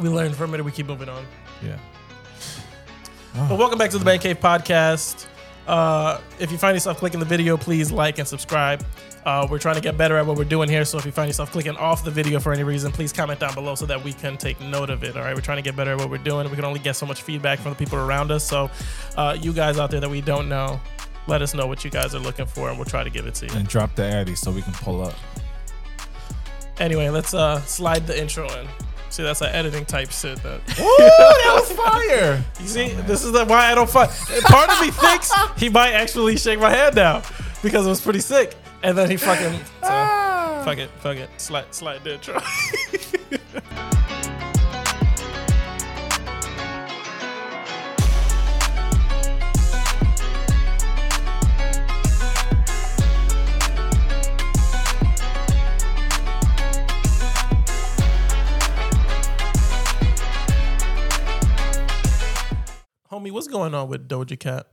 We learned from it and we keep moving on. Yeah. But welcome back to the Man Cave Podcast. Uh, if you find yourself clicking the video, please like and subscribe. Uh, we're trying to get better at what we're doing here. So if you find yourself clicking off the video for any reason, please comment down below so that we can take note of it. All right, we're trying to get better at what we're doing. We can only get so much feedback from the people around us. So uh, you guys out there that we don't know, let us know what you guys are looking for, and we'll try to give it to you. And drop the addy so we can pull up. Anyway, let's uh, slide the intro in. See, that's an editing type shit. That Ooh, that was fire. you see, this is the, why I don't find. Part of me thinks he might actually shake my hand now because it was pretty sick, and then he fucking so, ah. fuck it, fuck it, slide, slide the intro. Homie, what's going on with Doja Cat?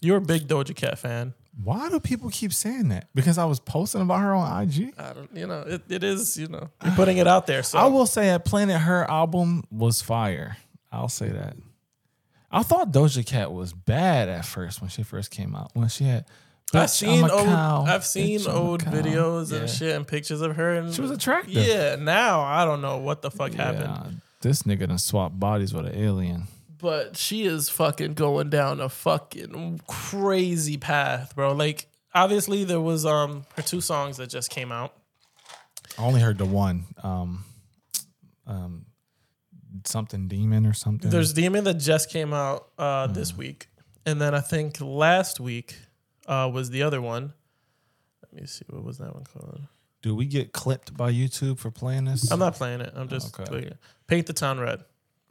You're a big Doja Cat fan. Why do people keep saying that? Because I was posting about her on IG. I don't, you know, it, it is, you know, you're putting it out there. So I will say at Planet Her album was fire. I'll say that. I thought Doja Cat was bad at first when she first came out. When she had I've "Bitch, seen old, cow. I've seen Bitch, I'm a old cow." videos Yeah. and shit and pictures of her, and She was attractive. Yeah, now I don't know what the fuck happened, this nigga done swapped bodies with an alien. But she is fucking going down a fucking crazy path, bro. Like, obviously there was um her two songs that just came out. I only heard the one, um, um, something demon or something. There's Demon that just came out uh Hmm. this week, and then I think last week uh was the other one. Let me see what was that one called. Do we get clipped by YouTube for playing this? I'm not playing it. I'm just Okay. playing it. Paint the Town Red.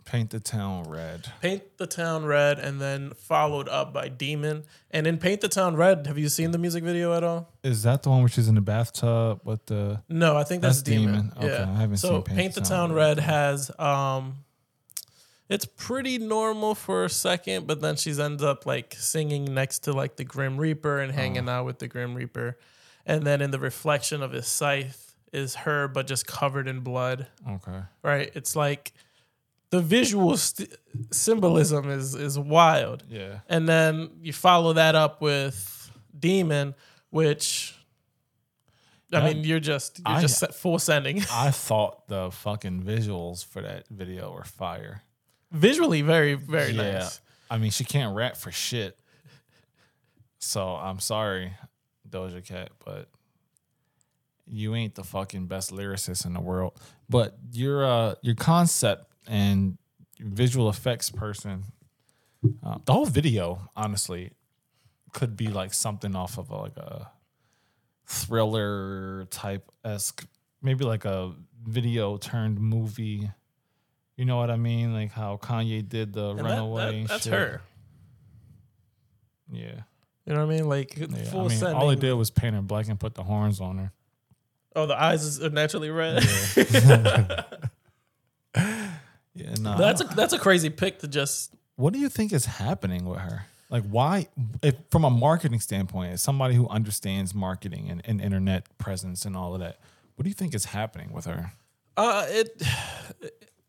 Paint the town red. Paint the Town Red, and then followed up by Demon. And in Paint the Town Red, have you seen the music video at all? Is that the one where she's in the bathtub with the? No, I think that's, That's Demon. Demon. Okay, Yeah. I haven't so seen Paint, the Town Red has um it's pretty normal for a second, but then she's ends up like singing next to like the Grim Reaper and hanging out with the Grim Reaper. And then in the reflection of his scythe is her, but just covered in blood. Okay. Right? It's like the visual st- symbolism is is wild. Yeah. And then you follow that up with Demon, which I mean, you're just you're I- just full sending. I thought the fucking visuals for that video were fire. Visually, very very yeah. nice. I mean, she can't rap for shit. So I'm sorry, Doja Cat, but you ain't the fucking best lyricist in the world. But your uh your concept and visual effects person, uh, the whole video, honestly, could be like something off of like a thriller type esque, maybe like a video turned movie. You know what I mean? Like how Kanye did the And Runaway. that- that's shit. her. Yeah. You know what I mean? Like yeah. full I mean, sending. all he did was paint her black and put the horns on her. Oh, the eyes is- are naturally red. Yeah, no. that's a that's a crazy pick to just. what do you think is happening with her? Like, why, if from a marketing standpoint, as somebody who understands marketing and, and internet presence and all of that, what do you think is happening with her? Uh, it.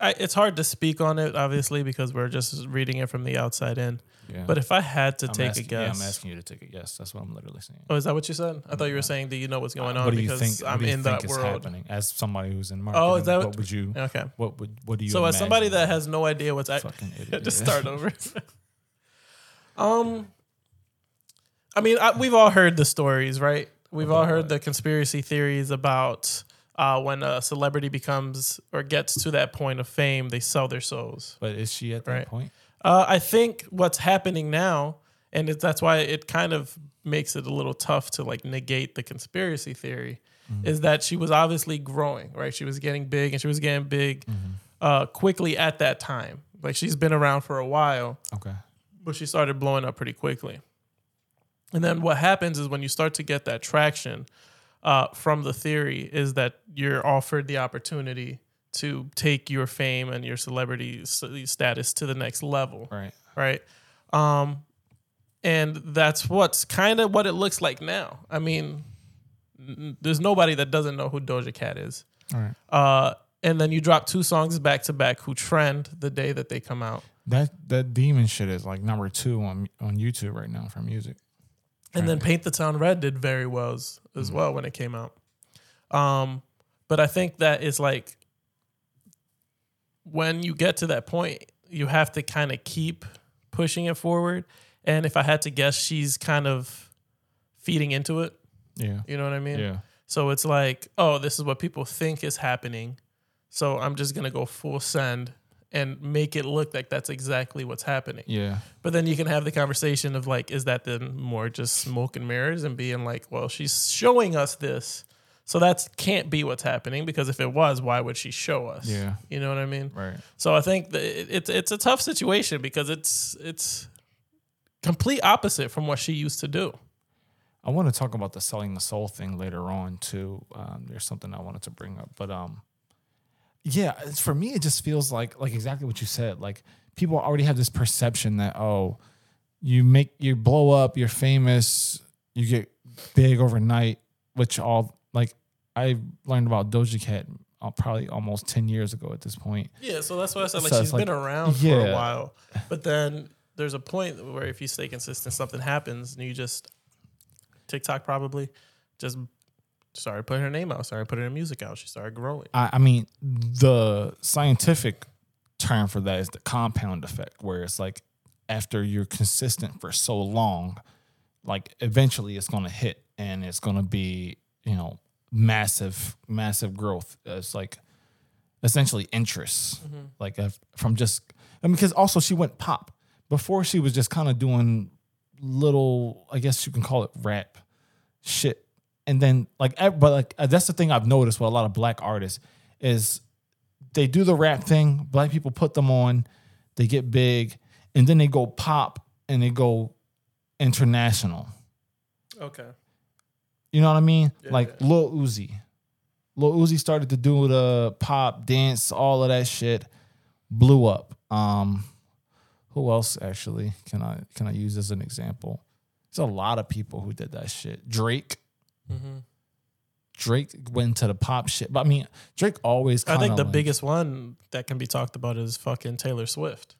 I, it's hard to speak on it, obviously, because we're just reading it from the outside in. Yeah. But if I had to I'm take asking, a guess, Yeah, I'm asking you to take a guess. That's what I'm literally saying. oh, is that what you said? I thought you were saying, "Do you know what's going on?" what do you because think? I'm you in think that is world. happening as somebody who's in marketing? Oh, is that what what- would you? Okay. What would what do you? So as somebody that has no idea what's idiot. just start over. um, I mean, I, we've all heard the stories, right? We've all heard the conspiracy theories about uh, when a celebrity becomes or gets to that point of fame, they sell their souls. But is she at that Right. point? Uh, I think what's happening now, and it, that's why it kind of makes it a little tough to like negate the conspiracy theory, is that she was obviously growing, right? She was getting big, and she was getting big uh, quickly at that time. Like she's been around for a while, Okay. but she started blowing up pretty quickly. And then what happens is when you start to get that traction uh, from the theory, is that you're offered the opportunity to take your fame and your celebrity status to the next level Right. right? Um, and that's what's kind of what it looks like now. I mean, n- there's nobody that doesn't know who Doja Cat is. All right. Uh, and then you drop two songs back to back who trend the day that they come out. That that demon shit is like number two on on YouTube right now for music. And then Paint the Town Red did very well as, Mm-hmm. well when it came out. Um, but I think that is like when you get to that point, you have to kind of keep pushing it forward. And if I had to guess, she's kind of feeding into it. Yeah. You know what I mean? Yeah. So it's like, oh, this is what people think is happening. So I'm just gonna go full send and make it look like that's exactly what's happening. Yeah. But then you can have the conversation of like, is that then more just smoke and mirrors and being like, well, she's showing us this. So that can't be what's happening because if it was, why would she show us? Yeah. You know what I mean? Right. So I think it's it's a tough situation because it's it's complete opposite from what she used to do. I want to talk about the selling the soul thing later on too. Um, there's something I wanted to bring up, but um, yeah, it's, for me it just feels like like exactly what you said. Like people already have this perception that oh, you make you blow up, you're famous, you get big overnight, which all like I learned about Doja Cat uh, probably almost ten years ago at this point. Yeah, so that's why I said like So she's like- been around for a while. But then there's a point where if you stay consistent, something happens and you just TikTok probably just started putting her name out, started putting her music out. She started growing. I, I mean, the scientific term for that is the compound effect, where it's like after you're consistent for so long, like eventually it's going to hit and it's going to be, you know, massive, massive growth. It's like essentially interest, mm-hmm. like if, from just, I mean, because also she went pop. Before she was just kind of doing little, I guess you can call it rap shit. And then like, but like uh, that's the thing I've noticed with a lot of black artists is they do the rap thing. Black people put them on, they get big, and then they go pop and they go international. Okay. You know what I mean? Yeah, like yeah. Lil Uzi. Lil Uzi started to do the pop, dance, all of that shit, blew up. Um, who else actually can I can I use as an example? There's a lot of people who did that shit. Drake. Mm-hmm. Drake went to the pop shit, but I mean, Drake always. I think the biggest one that can be talked about is fucking Taylor Swift.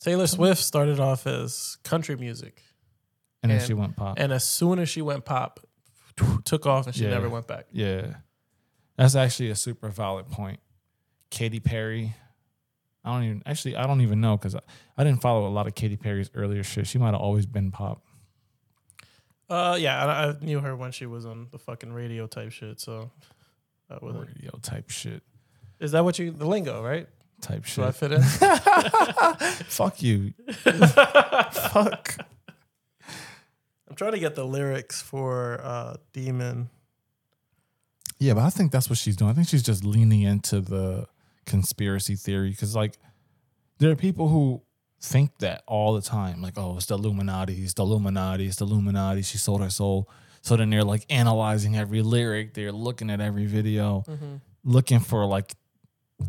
Taylor Swift started off as country music, and then she went pop. and as soon as she went pop, took off and she Yeah. never went back. Yeah. That's actually a super valid point. Katy Perry. I don't even actually I don't even know because I, I didn't follow a lot of Katy Perry's earlier shit. She might have always been pop. Uh, yeah, I, I knew her when she was on the fucking radio type shit. So that was it. Radio type shit. Is that what you the lingo right? Type shit. Do I fit in? Fuck you. Fuck. I'm trying to get the lyrics for uh, Demon. Yeah, but I think that's what she's doing. I think she's just leaning into the conspiracy theory because, like, there are people who think that all the time. Like, oh, it's the Illuminati, it's the Illuminati, it's the Illuminati. She sold her soul. So then they're like analyzing every lyric, they're looking at every video, looking for, like,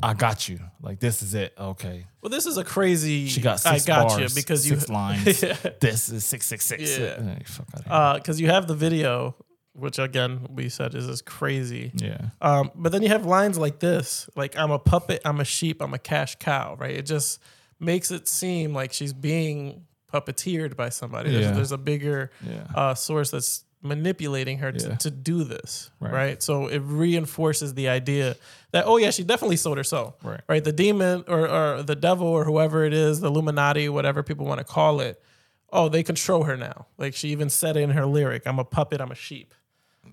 I got you. Like, this is it. Okay. Well, this is a crazy. She got six I got bars, you because you six lines. yeah. This is 666. Yeah. Hey, fuck out of here. because you have the video, which again we said is is crazy. yeah. Um, but then you have lines like this, like "I'm a puppet, I'm a sheep, I'm a cash cow." Right? It just makes it seem like she's being puppeteered by somebody. There's, Yeah. there's a bigger Yeah. uh, source that's manipulating her to, Yeah. to do this, Right. right. So it reinforces the idea that oh yeah, she definitely sold her soul, Right. Right, the demon or, or the devil or whoever it is, the Illuminati, whatever people want to call it. Oh, they control her now. Like she even said in her lyric, "I'm a puppet, I'm a sheep."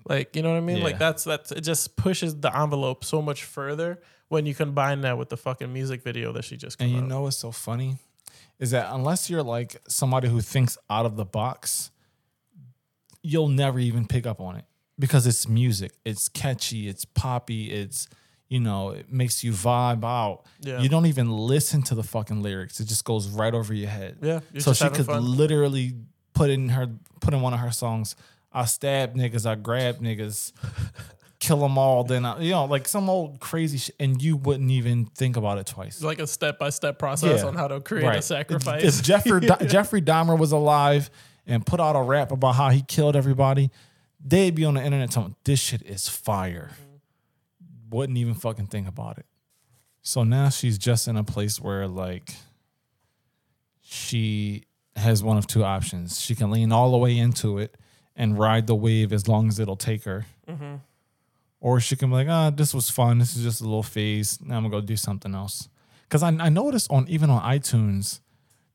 Like you know what I mean? Like that's that's it. Just pushes the envelope so much further when you combine that with the fucking music video that she just. And you out. know what's so funny is that unless you're like somebody who thinks out of the box, you'll never even pick up on it because it's music. It's catchy. It's poppy. It's you know it makes you vibe out. Yeah. You don't even listen to the fucking lyrics. It just goes right over your head. Yeah, So she could fun. literally put in her put in one of her songs. I stab niggas. I grab niggas. Kill them all, then I, you know, like some old crazy shit, and you wouldn't even think about it twice. Like a step by step process Yeah. on how to create a Right. sacrifice. If Jeffrey Jeffrey Dahmer was alive and put out a rap about how he killed everybody, they'd be on the internet telling this shit is fire. wouldn't even fucking think about it. So now she's just in a place where like she has one of two options. She can lean all the way into it and ride the wave as long as it'll take her. Mm-hmm. Or she can be like, ah, this was fun. This is just a little phase. Now I'm gonna go do something else. Because I, I noticed on even on iTunes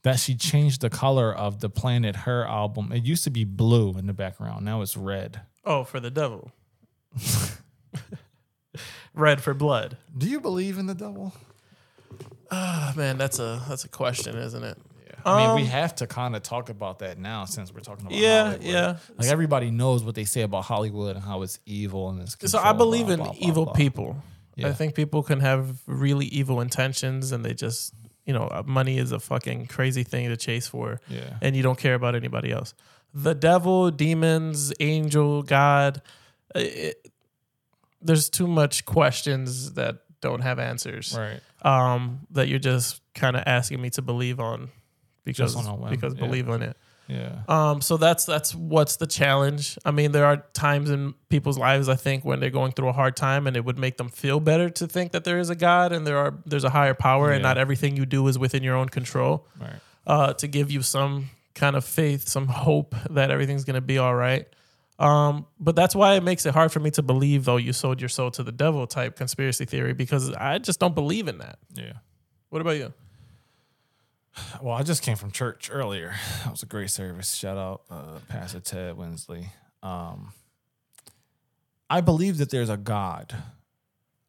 that she changed the color of the Planet Her album. It used to be blue in the background. Now it's red. Oh, for the devil. Red for blood. Do you believe in the devil? Oh, man, that's a that's a question, isn't it? I mean, we Um, have to kind of talk about that now since we're talking about Yeah, Hollywood. yeah. Like everybody knows what they say about Hollywood and how it's evil and it's So I believe blah, in blah, blah, evil people. I think people can have really evil intentions and they just, you know, uh, money is a fucking crazy thing to chase for. Yeah. And you don't care about anybody else. The devil, demons, angel, God, uh, it, there's too much questions that don't have answers. Right. Um, that you're just kind of asking me to believe on because on a whim, because yeah. believe in it. Yeah. Um, so that's that's what's the challenge. I mean, there are times in people's lives I think when they're going through a hard time, and it would make them feel better to think that there is a God and there are there's a higher power, and not everything you do is within your own control. Right. Uh, to give you some kind of faith, some hope that everything's gonna be all right. Um, but that's why it makes it hard for me to believe, though, you sold your soul to the devil type conspiracy theory because I just don't believe in that. Yeah. What about you? Well, I just came from church earlier. That was a great service. Shout out uh, Pastor Ted Winsley. Um, I believe that there's a God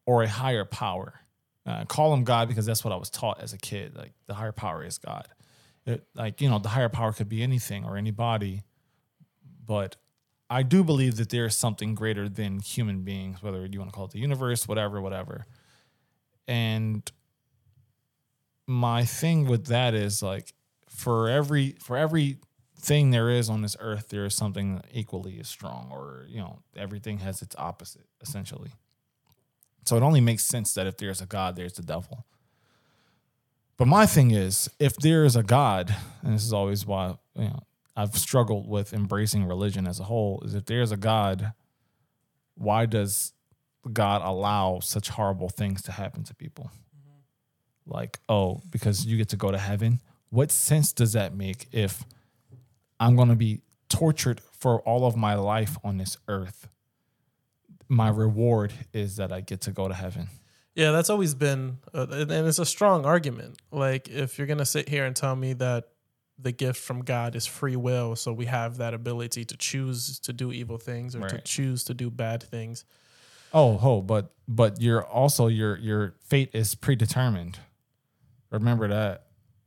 or a higher power. Uh, call him God because that's what I was taught as a kid. Like the higher power is God. It, like you know, the higher power could be anything or anybody, but I do believe that there is something greater than human beings, whether you want to call it the universe, whatever, whatever. And my thing with that is like for every for every thing there is on this earth there is something equally as strong or you know everything has its opposite essentially. So it only makes sense that if there's a god there's the devil. But my thing is if there is a god and this is always why you know i've struggled with embracing religion as a whole is if there's a god why does god allow such horrible things to happen to people like, oh, because you get to go to heaven. What sense does that make if I'm going to be tortured for all of my life on this earth? My reward is that I get to go to heaven. Yeah, that's always been, uh, and it's a strong argument. Like, if you're gonna sit here and tell me that the gift from God is free will, so we have that ability to choose to do evil things or to choose to do bad things. Oh, ho, but but you're also your your fate is predetermined. Remember that.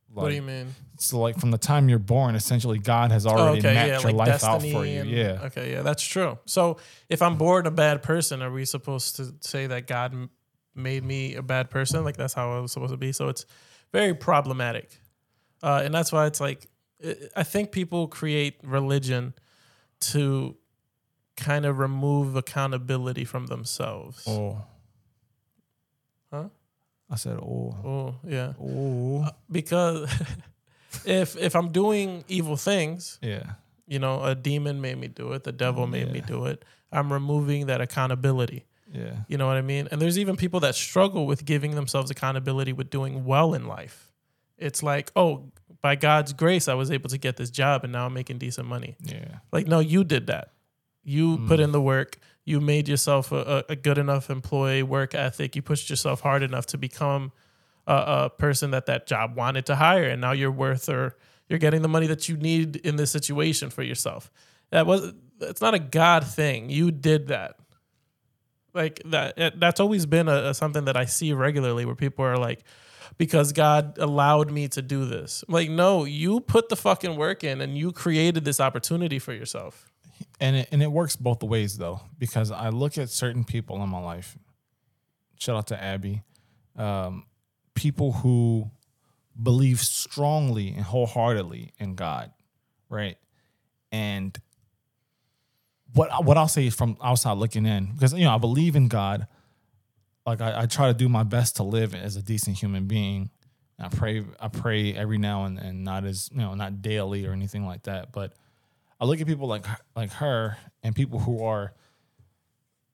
what do you mean? So like from the time you're born, essentially God has already mapped your life out for you. and- yeah. Okay, yeah, that's true. So if I'm born a bad person, are we supposed to say that God m- made me a bad person? Like that's how I was supposed to be. So it's very problematic, uh, and that's why it's like I think people create religion to kind of remove accountability from themselves. Oh. I said, oh. Oh, yeah. Oh. Uh, because if if I'm doing evil things, Yeah. you know, a demon made me do it, the devil made me do it. I'm removing that accountability. Yeah. You know what I mean? And there's even people that struggle with giving themselves accountability with doing well in life. It's like, oh, by God's grace, I was able to get this job and now I'm making decent money. Yeah. Like, no, you did that. You put mm. in the work. You made yourself a, a, good enough employee, work ethic. You pushed yourself hard enough to become a, a person that that job wanted to hire, and now you're worth or you're getting the money that you need in this situation for yourself. That was it's not a God thing. You did that. Like that. Eh, that's always been a, a something that I see regularly, where people are like, because God allowed me to do this. Like, no, you put the fucking work in, and you created this opportunity for yourself. And it, and it works both ways though because I look at certain people in my life. Shout out to Abby, um, people who believe strongly and wholeheartedly in God, right? And what what I'll say from outside looking in, because you know I believe in God. Like I, I try to do my best to live as a decent human being. I pray I pray every now and then, not as you know, not daily or anything like that, but I look at people like like her and people who are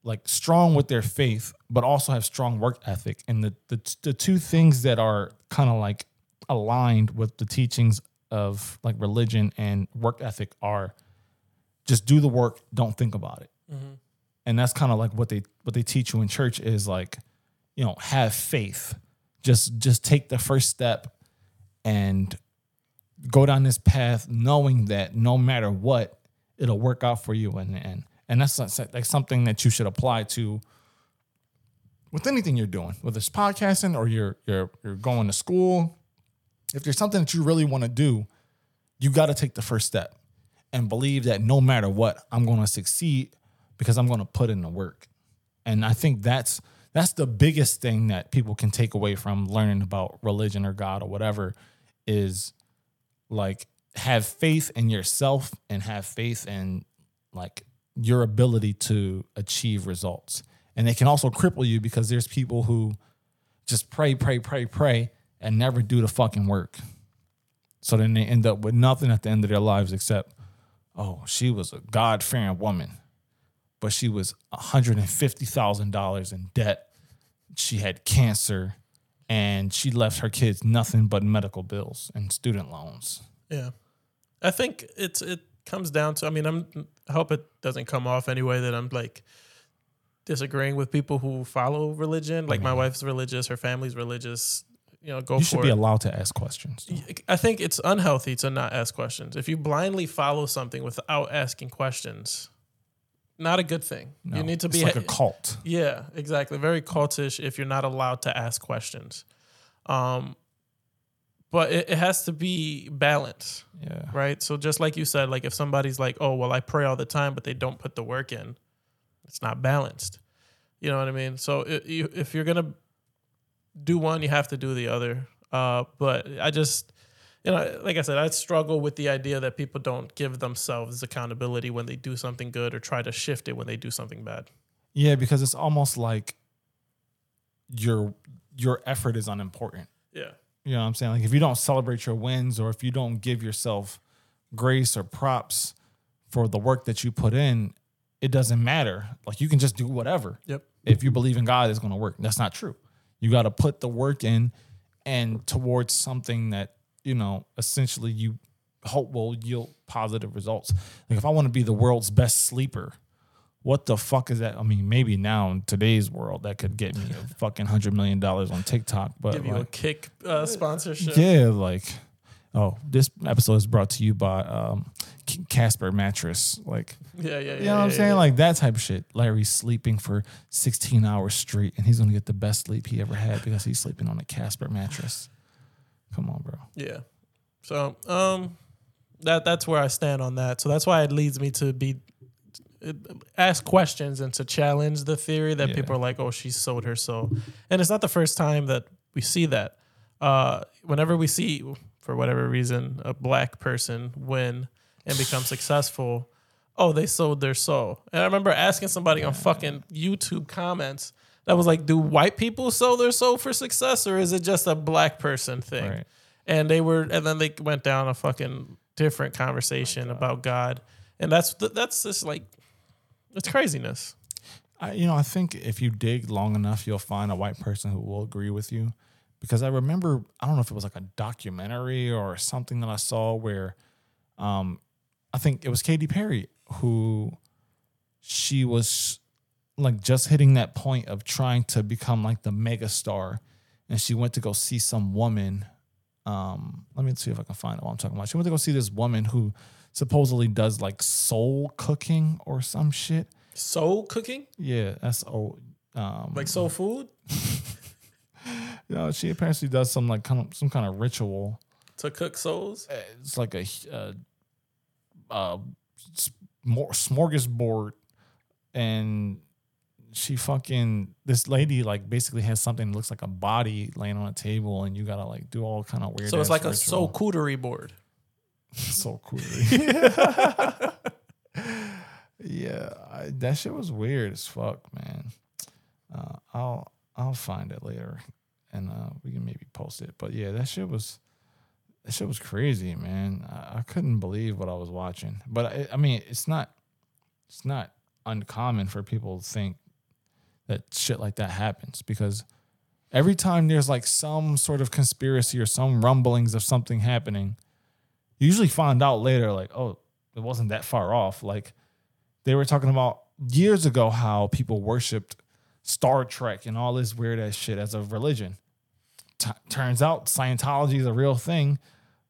like strong with their faith, but also have strong work ethic. And the the, the two things that are kind of like aligned with the teachings of like religion and work ethic are just do the work, don't think about it. Mm-hmm. And that's kind of like what they what they teach you in church is like, you know, have faith. Just just take the first step and go down this path knowing that no matter what, it'll work out for you in the end. And that's like something that you should apply to with anything you're doing, whether it's podcasting or you're you're you're going to school. If there's something that you really want to do, you got to take the first step and believe that no matter what, I'm going to succeed because I'm going to put in the work. And I think that's that's the biggest thing that people can take away from learning about religion or God or whatever is like have faith in yourself and have faith in like your ability to achieve results. And they can also cripple you because there's people who just pray, pray, pray, pray and never do the fucking work. So then they end up with nothing at the end of their lives except, oh, she was a God fearing woman, but she was $150,000 in debt. She had cancer and she left her kids nothing but medical bills and student loans. Yeah, I think it's it comes down to. I mean, I'm I hope it doesn't come off anyway that I'm like disagreeing with people who follow religion. Like my wife's religious, her family's religious. You know, go You should be it. allowed to ask questions. I think it's unhealthy to not ask questions. If you blindly follow something without asking questions, not a good thing. No, you need to it's be like a cult. yeah, exactly. Very cultish if you're not allowed to ask questions. Um, but it, it has to be balanced, Yeah. right? So just like you said, like if somebody's like, "Oh, well, I pray all the time," but they don't put the work in, it's not balanced. You know what I mean? So i you, if you're gonna do one, you have to do the other. Uh, but I just, you know, like I said, I struggle with the idea that people don't give themselves accountability when they do something good or try to shift it when they do something bad. Yeah, because it's almost like your your effort is unimportant. Yeah. You know what I'm saying? Like if you don't celebrate your wins or if you don't give yourself grace or props for the work that you put in, it doesn't matter. Like you can just do whatever. Yep. If you believe in God, it's going to work. That's not true. You got to put the work in and towards something that, you know, essentially you hope will yield positive results. Like if I want to be the world's best sleeper, what the fuck is that? I mean, maybe now in today's world that could get me a fucking hundred million dollars on TikTok, but Give you a kick uh, sponsorship. yeah, like, oh, this episode is brought to you by um, Casper mattress. Like, Yeah, yeah, yeah. you know what I'm yeah, saying? yeah. Like that type of shit. Larry's sleeping for 16 hours straight, and he's gonna get the best sleep he ever had because he's sleeping on a Casper mattress. Come on, bro. Yeah. So, um, that that's where I stand on that. So that's why it leads me to be ask questions and to challenge the theory that Yeah. people are like, "Oh, she sold her soul," and it's not the first time that we see that. Uh, whenever we see, for whatever reason, a black person win and become successful, oh, they sold their soul. And I remember asking somebody on fucking YouTube comments that was like, "Do white people sell their soul for success, or is it just a black person thing?" Right. and they were and then they went down a fucking different conversation about God, and that's that's just like it's craziness. I, you know, I think if you dig long enough, you'll find a white person who will agree with you. Because I remember, I don't know if it was like a documentary or something that I saw where, um, I think it was Katy Perry who she was like just hitting that point of trying to become like the mega star, and she went to go see some woman. Um, let me see if I can find out what I'm talking about. She went to go see this woman who supposedly does like soul cooking or some shit. Soul cooking, Yeah, that's old. Um, like soul food, you know, she apparently does some like kind of some kind of ritual. to cook souls. It's like a uh, uh, smorgasbord, and she fucking this lady like basically has something that looks like a body laying on a table, and you gotta like do all kind of weird. So it's ass like a ritual. soul cootery board. so cool. yeah, I, that shit was weird as fuck, man. Uh, I'll I'll find it later, and uh, we can maybe post it. But yeah, that shit was that shit was crazy, man. I, I couldn't believe what I was watching. But I, I mean, it's not it's not uncommon for people to think that shit like that happens because every time there's like some sort of conspiracy or some rumblings of something happening, you usually find out later, like, oh, it wasn't that far off. Like they were talking about years ago how people worshipped Star Trek and all this weird ass shit as a religion. T- turns out Scientology is a real thing.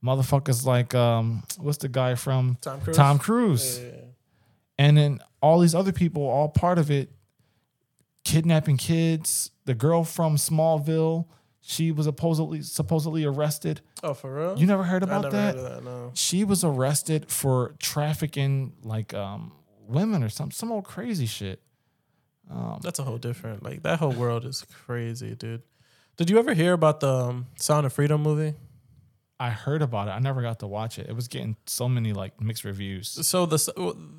Motherfuckers like um, what's the guy from Tom Cruise. Tom Cruise, Yeah. and then all these other people, all part of it, kidnapping kids. The girl from Smallville, she was supposedly supposedly arrested. Oh, for real? You never heard I about never that? heard of that. No. She was arrested for trafficking like um women or some some old crazy shit. That's a whole different. Like that whole world is crazy, dude. Did you ever hear about the um, Sound of Freedom movie? I heard about it. I never got to watch it. It was getting so many like mixed reviews. So the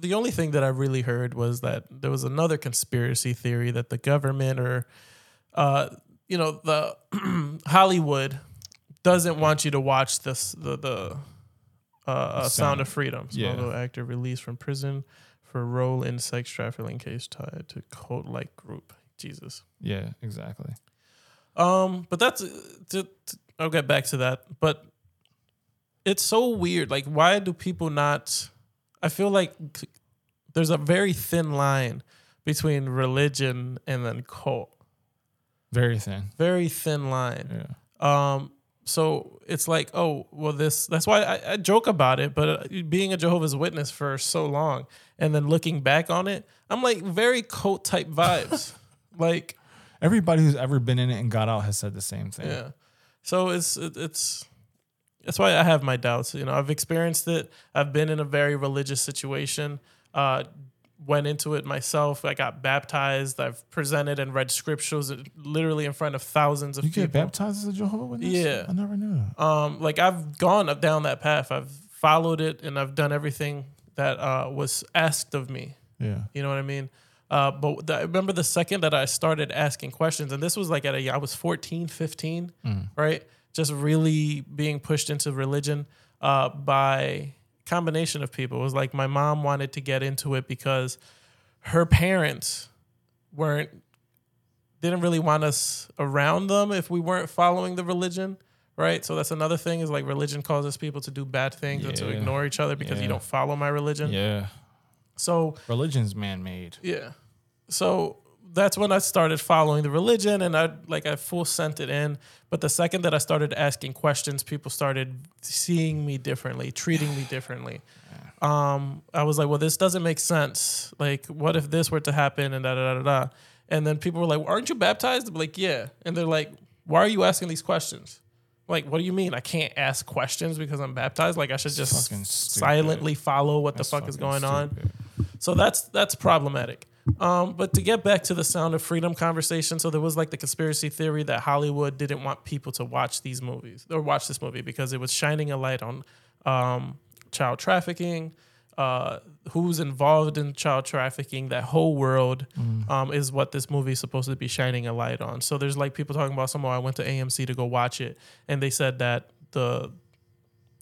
the only thing that I really heard was that there was another conspiracy theory that the government or, uh, you know, the Hollywood doesn't want you to watch this the the uh, uh, Sound, Sound. of Freedom. Yeah. Smallville actor released from prison for role in sex trafficking case tied to cult like group. Jesus. Yeah, exactly. Um, but that's to, to- I'll get back to that. But it's so weird. Like, why do people not? I feel like there's a very thin line between religion and then cult. Very thin. Very thin line. Yeah. Um, so it's like, oh, well, this. That's why I, I joke about it. But uh, being a Jehovah's Witness for so long, and then looking back on it, I'm like very cult type vibes. like, Everybody who's ever been in it and got out has said the same thing. Yeah. So it's it, it's that's why I have my doubts. You know, I've experienced it. I've been in a very religious situation. Uh, went into it myself. I got baptized. I've presented and read scriptures literally in front of thousands of You people. get baptized as a Jehovah Witness? Yeah. I never knew that. um, like I've gone up down that path. I've followed it and I've done everything that uh, was asked of me. Yeah. You know what I mean? Uh, but the, I remember the second that I started asking questions, and this was like at a, I was 14, 15, right? Just really being pushed into religion uh, by combination of people. It was like my mom wanted to get into it because her parents weren't, didn't really want us around them if we weren't following the religion. Right. So that's another thing is like religion causes people to do bad things and to ignore each other because you don't follow my religion. Yeah. So Religion's man made. yeah. So that's when I started following the religion and I like I full sent it in. But the second that I started asking questions, people started seeing me differently, treating me differently. Um, I was like, well, this doesn't make sense. Like, what if this were to happen and da da da da? And then people were like, aren't you baptized? I'm like, yeah. And they're like, why are you asking these questions? Like, what do you mean I can't ask questions because I'm baptized? Like, I should just silently follow what That's the fuck is going on. So that's that's problematic. Um, but to get back to the Sound of Freedom conversation, so there was like the conspiracy theory that Hollywood didn't want people to watch these movies or watch this movie because it was shining a light on um, child trafficking, uh, who's involved in child trafficking. That whole world um, is what this movie is supposed to be shining a light on. So there's like people talking about somehow I went to AMC to go watch it, and they said that the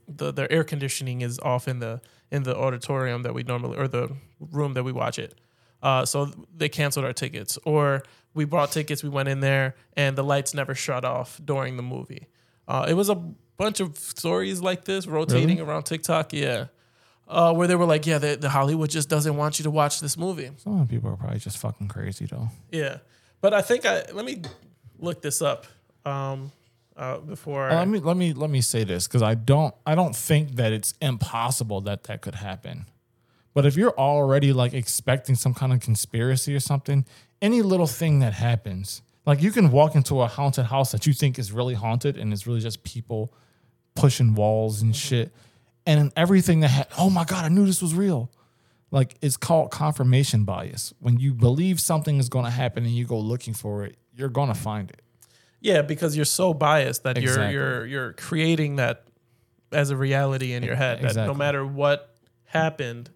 the their air conditioning is off in the in the auditorium that we normally or the room that we watch it. Uh, so they canceled our tickets, or we bought tickets, we went in there, and the lights never shut off during the movie. Uh, it was a bunch of stories like this rotating Really? around TikTok, yeah, uh, where they were like, "Yeah, the, the Hollywood just doesn't want you to watch this movie." Some people are probably just fucking crazy though. Yeah, but I think I let me look this up um, uh, before. Uh, I, let me let me let me say this because I don't I don't think that it's impossible that that could happen. But if you're already like expecting some kind of conspiracy or something, any little thing that happens, like you can walk into a haunted house that you think is really haunted and it's really just people pushing walls and mm-hmm. shit, and everything that ha- oh my god, I knew this was real. Like it's called confirmation bias. When you believe something is going to happen and you go looking for it, you're going to find it. Yeah, because you're so biased that Exactly. you're you're you're creating that as a reality in your head. That no matter what happened,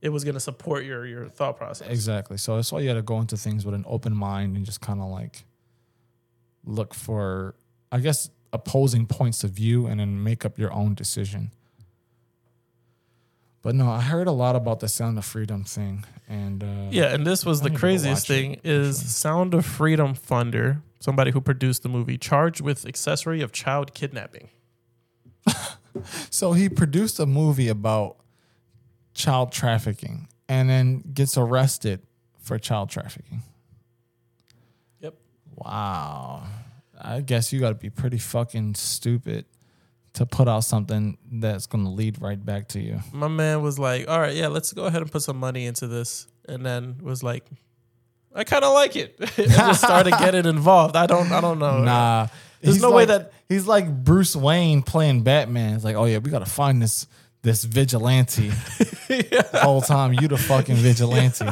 it was going to support your your thought process. Exactly. So that's why you got to go into things with an open mind and just kind of like look for, I guess, opposing points of view and then make up your own decision. But no, I heard a lot about the Sound of Freedom thing, and uh, Yeah, and this was I the need to go craziest watch it, thing is Sound of Freedom funder, somebody who produced the movie, charged with accessory of child kidnapping. So he produced a movie about child trafficking, and then gets arrested for child trafficking. Yep. Wow. I guess you got to be pretty fucking stupid to put out something that's going to lead right back to you. My man was like, "All right, yeah, let's go ahead and put some money into this," and then was like, "I kind of like it," and just started getting involved. I don't, I don't know. Nah. There's no way that- he's like Bruce Wayne playing Batman. It's like, oh yeah, we gotta find this this vigilante. The whole time you the fucking vigilante.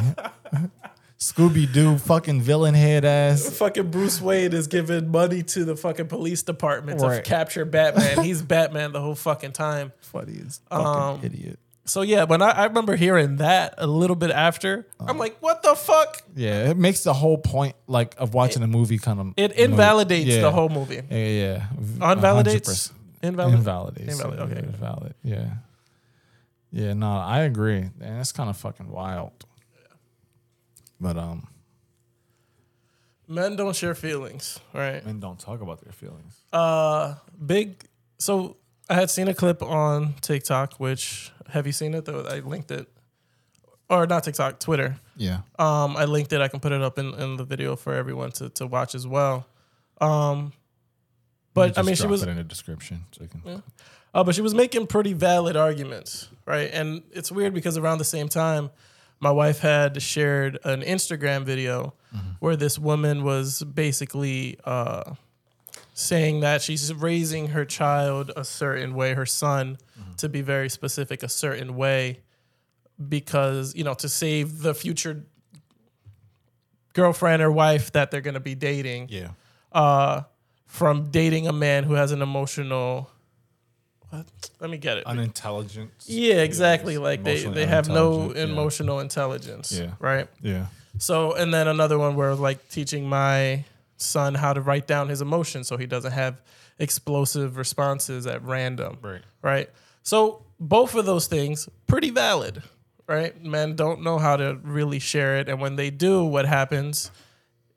Scooby Doo fucking villain head ass. Fucking Bruce Wayne is giving money to the fucking police department to capture Batman. He's Batman the whole fucking time. Funny as fucking Um, idiot. So yeah, when I, I remember hearing that a little bit after, I'm like, what the fuck? Yeah, it makes the whole point like of watching a movie kind of It invalidates Yeah. the whole movie. Yeah, yeah. Invalidates. Unvalidates? 100%. Invalid. Invalidates. Invalid, okay. Invalid. Yeah. Yeah, no, I agree. And it's kind of fucking wild. But um Men don't share feelings, right? men don't talk about their feelings. Uh, big. So I had seen a clip on TikTok, which have you seen it? Though I linked it, or not TikTok, Twitter. Yeah. Um, I linked it. I can put it up in, in the video for everyone to, to watch as well. Um, but I mean, she was it in the description. So you can, Uh, but she was making pretty valid arguments, right? And it's weird because around the same time, my wife had shared an Instagram video where this woman was basically uh, saying that she's raising her child a certain way, her son, to be very specific, a certain way, because, you know, to save the future girlfriend or wife that they're going to be dating Yeah. uh, from dating a man who has an emotional. Let me get it. Unintelligent. yeah, exactly. Like they, they have no yeah. emotional intelligence. Yeah. Right. Yeah. So, and then another one where like teaching my son how to write down his emotions so he doesn't have explosive responses at random. Right. Right. So both of those things pretty valid, right? Men don't know how to really share it, and when they do, what happens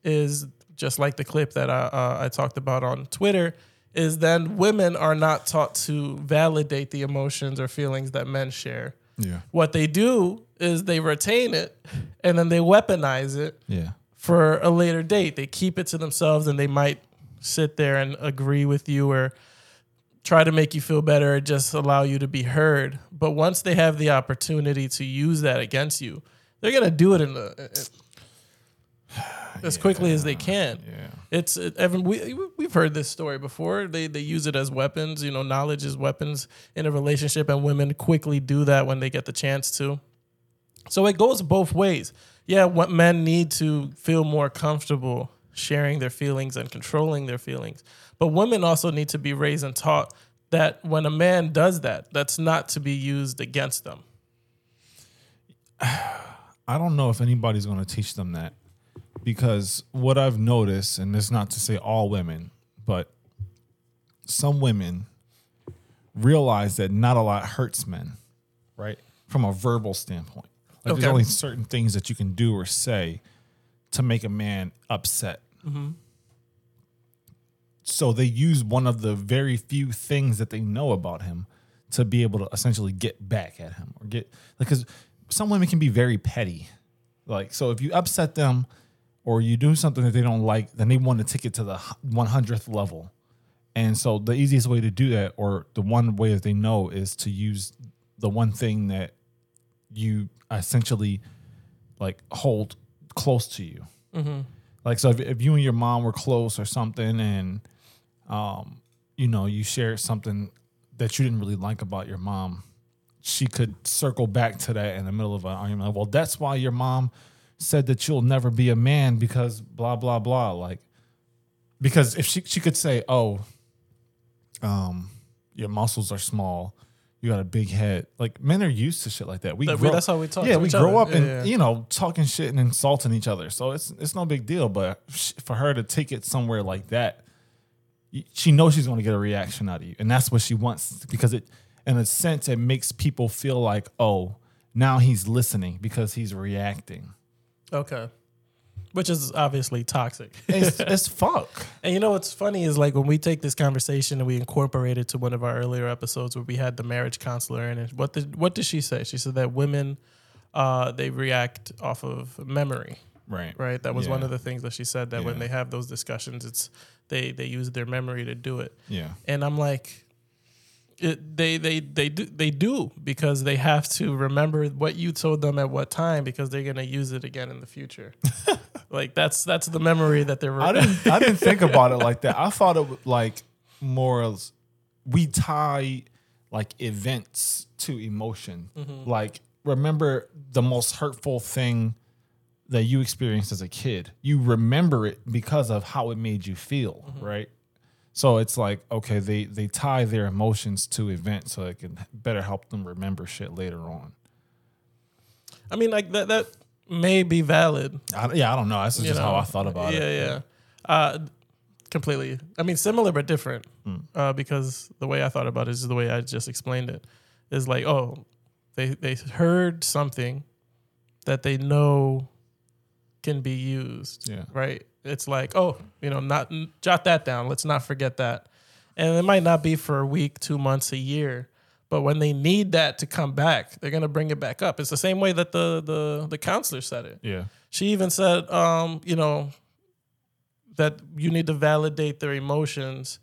is just like the clip that I, uh, I talked about on Twitter. Is then women are not taught to validate the emotions or feelings that men share. Yeah. What they do is they retain it and then they weaponize it Yeah. for a later date. They keep it to themselves and they might sit there and agree with you or try to make you feel better or just allow you to be heard. But once they have the opportunity to use that against you, they're gonna do it in the as quickly as they can. Yeah. It's it, Evan. We we've heard this story before. They they use it as weapons. You know, knowledge is weapons in a relationship, and women quickly do that when they get the chance to. So it goes both ways. Yeah, what men need to feel more comfortable sharing their feelings and controlling their feelings, but women also need to be raised and taught that when a man does that, that's not to be used against them. I don't know if anybody's going to teach them that because what I've noticed, and it's not to say all women, but some women realize that not a lot hurts men, right? From a verbal standpoint. Like Okay. there's only certain things that you can do or say to make a man upset. Mm-hmm. So they use one of the very few things that they know about him to be able to essentially get back at him or get because some women can be very petty. Like so if you upset them or you do something that they don't like, then they want to take it to the 100th level. And so the easiest way to do that or the one way that they know is to use the one thing that you essentially like hold close to you. Like so, if, if you and your mom were close or something, and um, you know, you shared something that you didn't really like about your mom, she could circle back to that in the middle of an argument. Like, well, that's why your mom said that you'll never be a man because blah blah blah. Like, because if she she could say, oh, um, your muscles are small. You got a big head. Like men are used to shit like that. We That- grow, that's how we talk Yeah, to we each grow other. up and Yeah, yeah. you know talking shit and insulting each other. So it's it's no big deal. But sh- for her to take it somewhere like that, y- she knows she's going to get a reaction out of you, and that's what she wants because it. in a sense, it makes people feel like, oh, now he's listening because he's reacting. Okay. Which is obviously toxic. It's, it's fuck. And you know what's funny is like when we take this conversation and we incorporate it to one of our earlier episodes where we had the marriage counselor in it. What did what did she say? She said that women uh, they react off of memory, Right. right? That was one of the things that she said that when they have those discussions, it's they they use their memory to do it. Yeah. And I'm like, it, they they they do they do because they have to remember what you told them at what time because they're gonna use it again in the future. like that's that's the memory that they're. I didn't I didn't think about it like that. I thought it was like more as we tie like events to emotion. Mm-hmm. Like remember the most hurtful thing that you experienced as a kid. You remember it because of how it made you feel, mm-hmm. right? So it's like okay, they they tie their emotions to events so it can better help them remember shit later on. I mean, like that that may be valid. I, yeah, I don't know. That's just you how know? I thought about yeah, it. Yeah, yeah. Uh, completely. I mean, similar but different. Uh, because the way I thought about it is the way I just explained it. Is like, oh, they they heard something that they know can be used. Yeah. Right. It's like, oh, you know, not jot that down. Let's not forget that. And it might not be for a week, two months, a year. But when they need that to come back, they're gonna bring it back up. It's the same way that the the the counselor said it Yeah. she even said um you know that you need to validate their emotions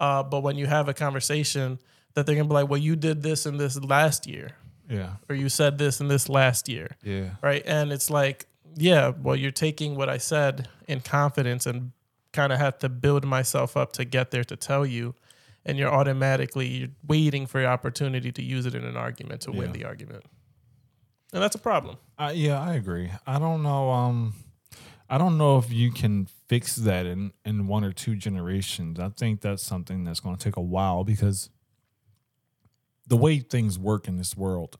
uh but when you have a conversation that they're gonna be like well you did this and this last year Yeah. or you said this and this last year Yeah. right and it's like yeah well you're taking what i said in confidence and kind of have to build myself up to get there to tell you and you're automatically you're waiting for your opportunity to use it in an argument to win the argument and that's a problem Uh, yeah, I agree. I don't know. Um, I don't know if you can fix that in in one or two generations. I think that's something that's going to take a while because the way things work in this world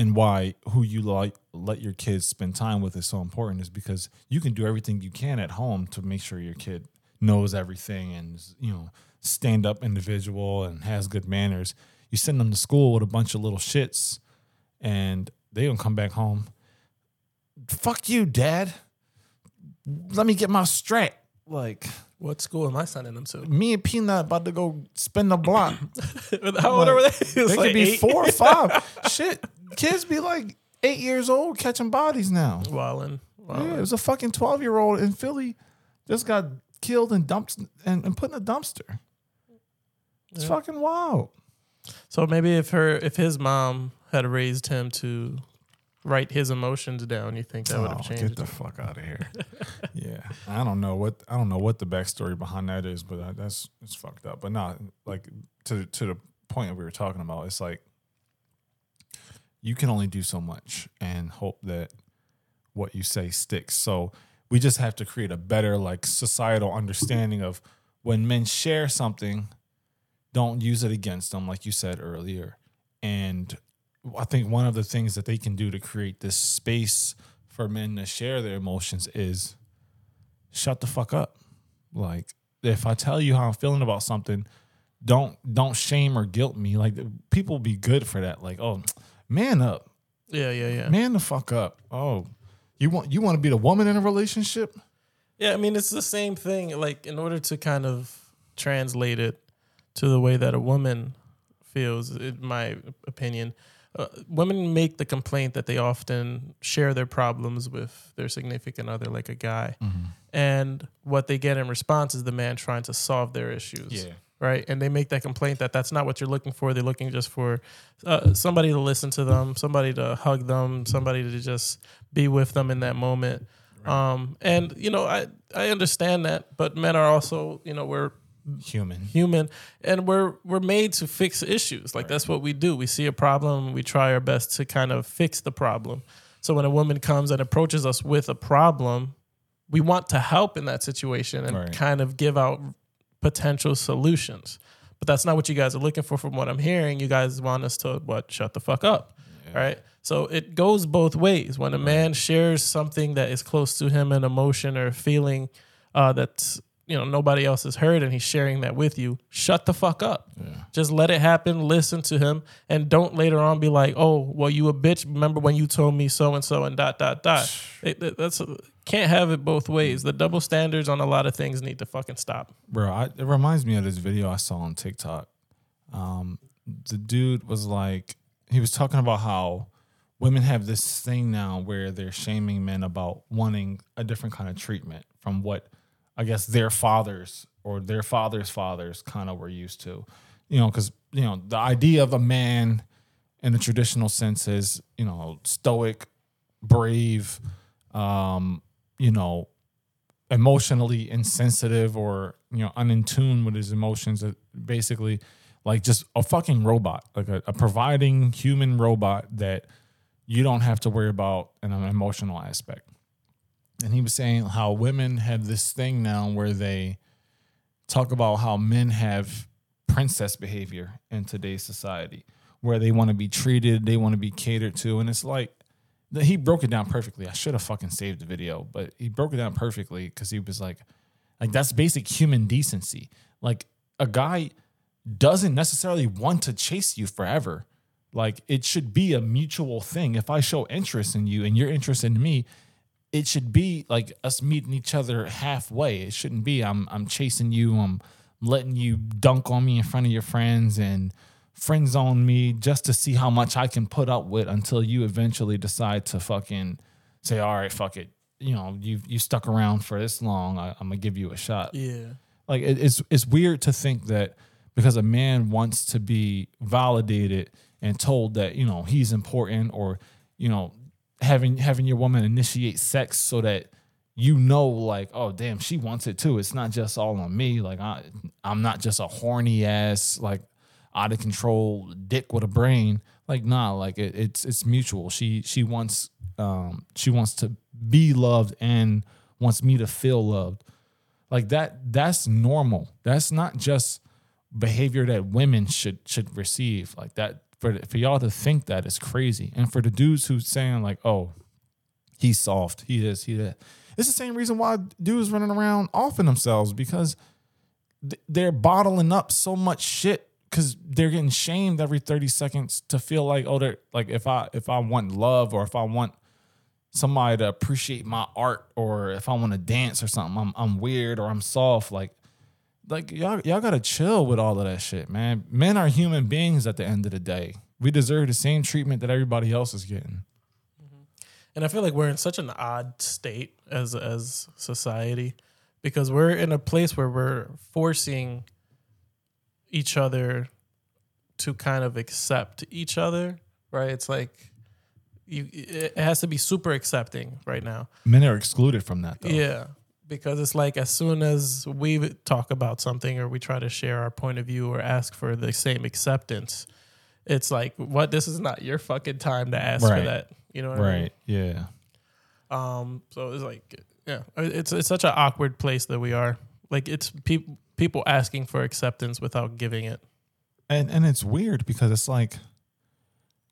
and why who you like let your kids spend time with is so important is because you can do everything you can at home to make sure your kid knows everything and you know stand up individual and has good manners. You send them to school with a bunch of little shits and they gonna come back home. Fuck you, dad. Let me get my strat. Like what school am i sending them to me and Peanut about to go spin the block. How old are they? It's they like could be eight. four or five. Shit, kids be like eight years old catching bodies now. Wildin'. Yeah, it was a fucking twelve year old in Philly just got killed and dumped and, and put in a dumpster. It's fucking wild. So maybe if her, if his mom had raised him to write his emotions down, you think that would have Oh, changed? Get the fuck out of here. yeah, I don't know what I don't know what the backstory behind that is, but that- that's it's fucked up. But not like to to the point that we were talking about. It's like you can only do so much and hope that what you say sticks. So we just have to create a better like societal understanding of when men share something, don't use it against them, like you said earlier. And I think one of the things that they can do to create this space for men to share their emotions is shut the fuck up. Like if I tell you how I'm feeling about something, don't don't shame or guilt me. Like people be good for that. Like, oh, man up. Yeah, yeah, yeah. Man the fuck up. Oh. You want you want to be the woman in a relationship? Yeah, I mean it's the same thing. Like in order to kind of translate it to the way that a woman feels, in my opinion, uh, women make the complaint that they often share their problems with their significant other, like a guy, and what they get in response is the man trying to solve their issues. Yeah. Right, and they make that complaint that that's not what you're looking for. They're looking just for uh, somebody to listen to them, somebody to hug them, somebody to just be with them in that moment. Um, and you know, I I understand that, but men are also, you know, we're Human. human and we're we're made to fix issues. Like that's what we do. We see a problem, we try our best to kind of fix the problem. So when a woman comes and approaches us with a problem, we want to help in that situation and Right. kind of give out potential solutions. But that's not what you guys are looking for from what I'm hearing. You guys want us to what shut the fuck up. Right? So it goes both ways. When a man shares something that is close to him, an emotion or feeling uh, that's you know nobody else has heard, and he's sharing that with you, shut the fuck up. Yeah. Just let it happen. Listen to him, and don't later on be like, "Oh, well, you a bitch." Remember when you told me so and so and dot dot dot. It, that's can't have it both ways. The double standards on a lot of things need to fucking stop. Bro, I, it reminds me of this video I saw on TikTok. Um, the dude was like, he was talking about how women have this thing now where they're shaming men about wanting a different kind of treatment from what I guess their fathers or their fathers' fathers kind of were used to. You know, because, you know, the idea of a man in the traditional sense is, you know, stoic, brave, um, you know, emotionally insensitive or you know unin tune with his emotions uh, basically like just a fucking robot like a, a providing human robot that you don't have to worry about in an emotional aspect and he was saying how women have this thing now where they talk about how men have princess behavior in today's society where they want to be treated they want to be catered to and it's like he broke it down perfectly. I should have fucking saved the video, but he broke it down perfectly because he was like, like that's basic human decency. Like a guy doesn't necessarily want to chase you forever. Like it should be a mutual thing. If I show interest in you and you're interested in me, it should be like us meeting each other halfway. It shouldn't be I'm I'm chasing you. I'm letting you dunk on me in front of your friends and friend zone me just to see how much I can put up with until you eventually decide to fucking say, all right, fuck it. You know, you you stuck around for this long. I, I'm gonna give you a shot. Yeah. Like it, it's it's weird to think that because a man wants to be validated and told that you know he's important, or you know having having your woman initiate sex so that you know like oh damn she wants it too. It's not just all on me. Like I I'm not just a horny ass like out of control dick with a brain. Like nah, like it, it's it's mutual. She she wants um she wants to be loved and wants me to feel loved like that that's normal that's not just behavior that women should should receive like that for for y'all to think that is crazy and for the dudes who's saying like oh he's soft he is he is it's the same reason why dudes running around offing themselves because th- they're bottling up so much shit because they're getting shamed every 30 seconds to feel like oh they're like if i if i want love or if i want somebody to appreciate my art or if I want to dance or something, I'm I'm weird or I'm soft. Like like y'all y'all gotta chill with all of that shit, man. Men are human beings at the end of the day. We deserve the same treatment that everybody else is getting. Mm-hmm. And I feel like we're in such an odd state as as society because we're in a place where we're forcing each other to kind of accept each other, right? It's like you it has to be super accepting right now. Men are excluded from that though. Yeah. Because it's like as soon as we talk about something or we try to share our point of view or ask for the same acceptance, it's like, what? This is not your fucking time to ask for that. You know what I mean? Right. Yeah. Um, so it's like, yeah, it's it's such an awkward place that we are. Like it's people people asking for acceptance without giving it. And and it's weird because it's like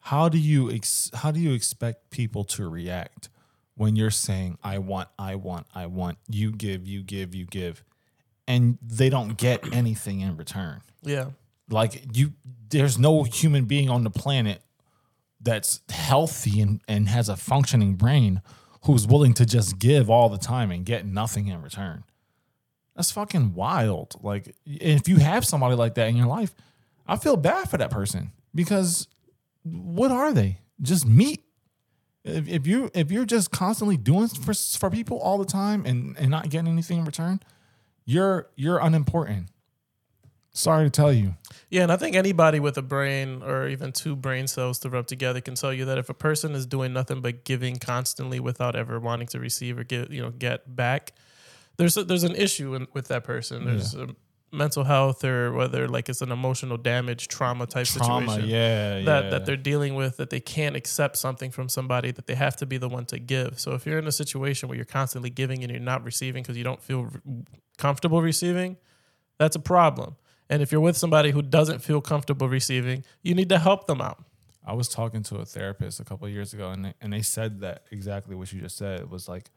how do you ex- how do you expect people to react when you're saying I want, I want, I want, you give, you give, you give and they don't get anything in return. Yeah, like you there's no human being on the planet that's healthy and, and has a functioning brain who's willing to just give all the time and get nothing in return. That's fucking wild. Like if you have somebody like that in your life i feel bad for that person because what are they? Just meat if, if you if you're just constantly doing for for people all the time and and not getting anything in return you're you're unimportant. Sorry to tell you. Yeah, and I think anybody with a brain or even two brain cells to rub together can tell you that if a person is doing nothing but giving constantly without ever wanting to receive or get you know get back, there's a, there's an issue in, with that person. There's a mental health or whether like it's an emotional damage trauma type trauma situation. yeah that yeah. that they're dealing with that they can't accept something from somebody that they have to be the one to give. So if you're in a situation where you're constantly giving and you're not receiving because you don't feel comfortable receiving, that's a problem. And if you're with somebody who doesn't feel comfortable receiving, you need to help them out. I was talking to a therapist a couple of years ago, and they, and they said that exactly what you just said. It was like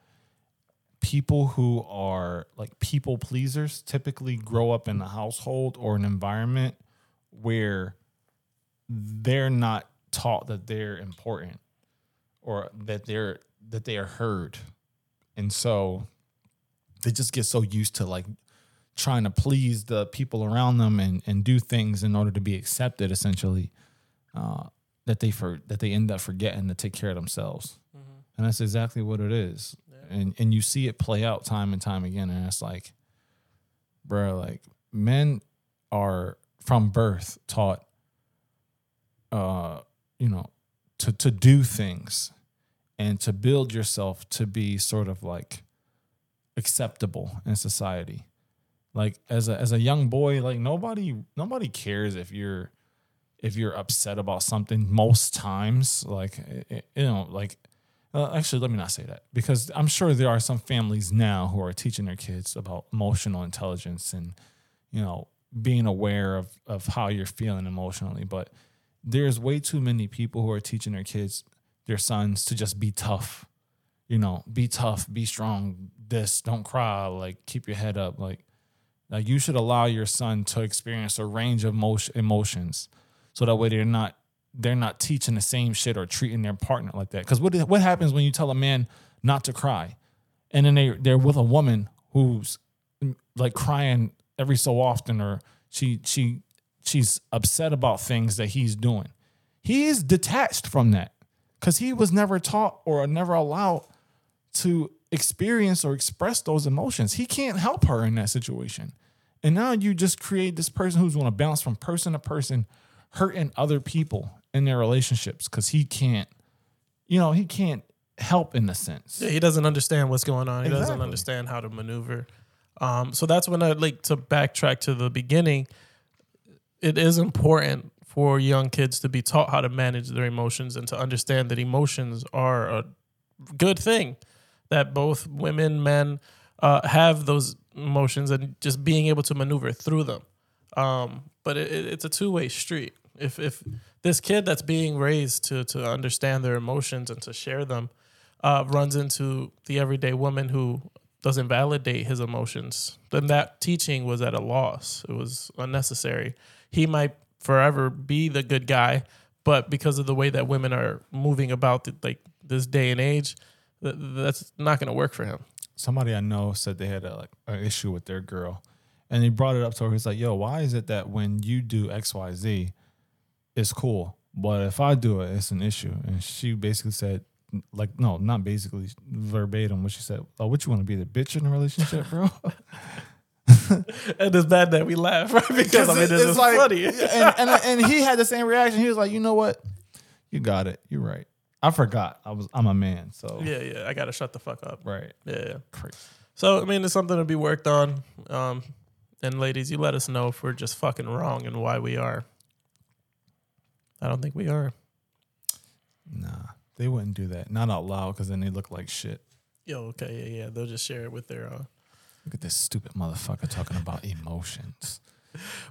people who are like people pleasers typically grow up in a household or an environment where they're not taught that they're important or that they're that they are heard. And so they just get so used to like trying to please the people around them and and do things in order to be accepted essentially uh, that they for that they end up forgetting to take care of themselves. And that's exactly what it is and and you see it play out time and time again and it's like bro like men are from birth taught uh you know to to do things and to build yourself to be sort of like acceptable in society. Like as a as a young boy like nobody nobody cares if you're if you're upset about something most times. Like eh, eh, you know like uh, actually let me not say that because i'm sure there are some families now who are teaching their kids about emotional intelligence and you know being aware of of how you're feeling emotionally. But there's way too many people who are teaching their kids their sons to just be tough you know be tough be strong this don't cry like keep your head up. Like like you should allow your son to experience a range of emotions so that way they're not they're not teaching the same shit or treating their partner like that. Because what what happens when you tell a man not to cry? And then they they're with a woman who's like crying every so often or she she she's upset about things that he's doing. He is detached from that because he was never taught or never allowed to experience or express those emotions. He can't help her in that situation. And now you just create this person who's going to bounce from person to person hurting other people in their relationships because he can't you know he can't help in a sense Yeah, he doesn't understand what's going on. He doesn't understand how to maneuver. Um, so that's when I like to backtrack to the beginning. It is important for young kids to be taught how to manage their emotions and to understand that emotions are a good thing. That both women, men uh, have those emotions and just being able to maneuver through them. Um, but it, it, it's a two way street. If if this kid that's being raised to to understand their emotions and to share them uh, runs into the everyday woman who doesn't validate his emotions, then that teaching was at a loss. It was unnecessary. He might forever be the good guy, but because of the way that women are moving about the, like this day and age, th- that's not going to work for him. somebody I know said they had a, like an issue with their girl, and he brought it up to her. He's like, "Yo, why is it that when you do X, Y, Z, it's cool, but if I do it, it's an issue?" And she basically said, "Like, no, not basically verbatim. What she said? Oh, what you want to be the bitch in the relationship, bro?" And it's bad that we laugh, right? Because I mean, this is funny. and, and and he had the same reaction. He was like, "You know what? You got it. You're right. I forgot. I was. I'm a man. So yeah, yeah. I gotta shut the fuck up. right. Yeah, yeah. Crazy. So I mean, it's something to be worked on. Um, and ladies, you let us know if we're just fucking wrong and why we are. I don't think we are. Nah, they wouldn't do that. Not out loud because then they look like shit. Yo, okay, yeah, yeah. They'll just share it with their. Uh, Look at this stupid motherfucker talking about emotions.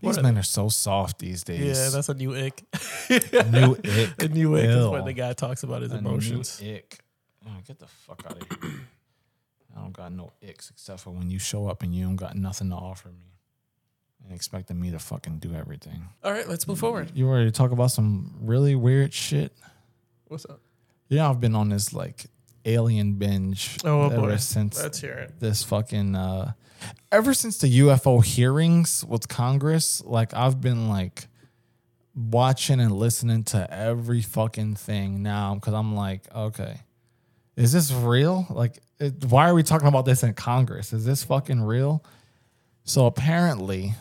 What These a- men are so soft these days. yeah, that's a new ick. new ick. a new ick is when the guy talks about his A new emotions. ick. Oh, get the fuck out of here. I don't got no icks except for when you show up and you don't got nothing to offer me and expecting me to fucking do everything. All right, let's move forward. You ready to talk about some really weird shit? What's up? Yeah, I've been on this like alien binge Oh, ever boy. since Let's hear it. this fucking uh ever since the UFO hearings with Congress, like I've been like watching and listening to every fucking thing now because I'm like, okay, is this real? Like, it, why are we talking about this in Congress? Is this fucking real? So apparently,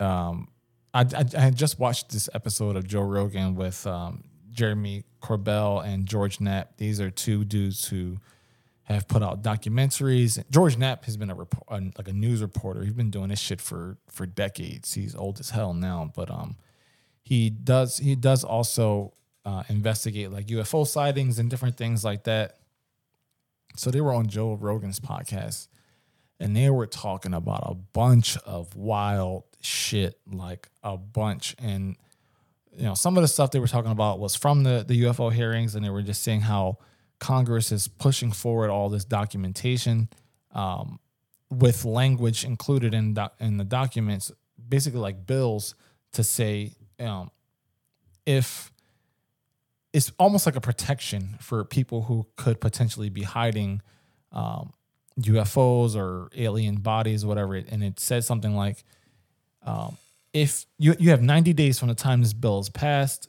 um, I, I, I just watched this episode of Joe Rogan with um, Jeremy Corbell and George Knapp. These are two dudes who have put out documentaries. George Knapp has been a, report, like a news reporter. He's been doing this shit for for decades. He's old as hell now, but um, he does he does also uh, investigate like UFO sightings and different things like that. So they were on Joe Rogan's podcast, and they were talking about a bunch of wild shit, like a bunch, and you know some of the stuff they were talking about was from the the UFO hearings, and they were just seeing how Congress is pushing forward all this documentation um, with language included in doc- in the documents, basically like bills to say um, if it's almost like a protection for people who could potentially be hiding um, UFOs or alien bodies, whatever. And it says something like, um, if you you have 90 days from the time this bill is passed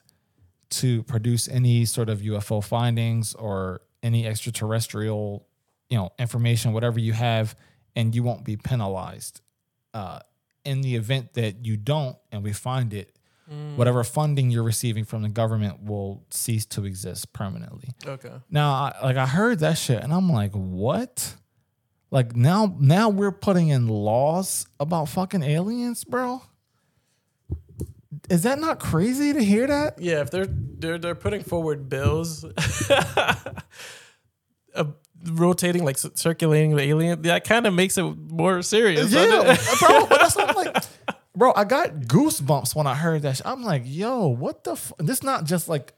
to produce any sort of UFO findings or any extraterrestrial, you know, information, whatever you have, and you won't be penalized. Uh, in the event that you don't, and we find it, whatever funding you're receiving from the government will cease to exist permanently. Okay. Now, I, like I heard that shit, and I'm like, what? Like now, now we're putting in laws about fucking aliens, bro. Is that not crazy to hear that? Yeah, if they're they're they're putting forward bills, uh, rotating like circulating the alien, that kind of makes it more serious. Yeah, bro. That's what I'm like, bro. I got goosebumps when I heard that. Shit. I'm like, yo, what the? F-? This not just like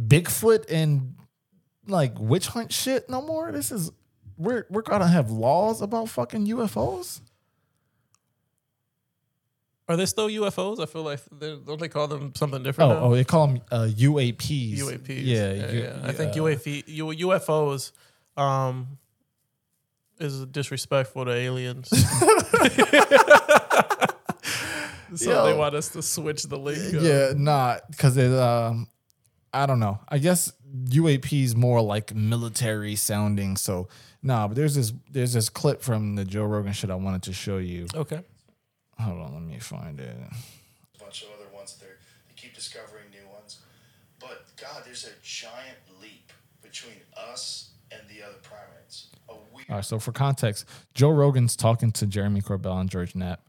Bigfoot and like witch hunt shit no more. This is we're we're gonna have laws about fucking UFOs. Are they still UFOs? I feel like they don't they call them something different. Oh, now? oh, they call them uh, UAPs. UAPs. Yeah, yeah, yeah. I think UAP, U, UFOs um, is disrespectful to aliens. so Yo. they want us to switch the lingo. Yeah, not because it. Um, I don't know. I guess UAP is more like military sounding. So nah, but there's this there's this clip from the Joe Rogan shit I wanted to show you. Okay. Hold on, let me find it. a bunch of other ones there. They keep discovering new ones. But God, there's a giant leap between us and the other primates. A weird All right, so for context, Joe Rogan's talking to Jeremy Corbell and George Knapp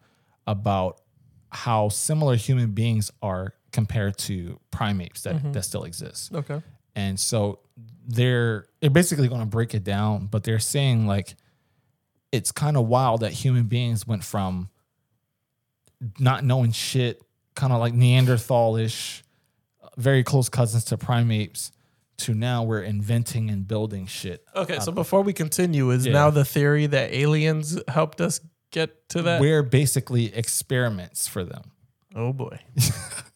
about how similar human beings are compared to primates that, mm-hmm. that still exist. Okay. And so they're they're basically going to break it down, but they're saying like it's kind of wild that human beings went from not knowing shit, kind of like Neanderthalish, very close cousins to primates, to now we're inventing and building shit. Okay. So uh, before we continue, is Yeah. now the theory that aliens helped us get to that? We're basically experiments for them. oh boy.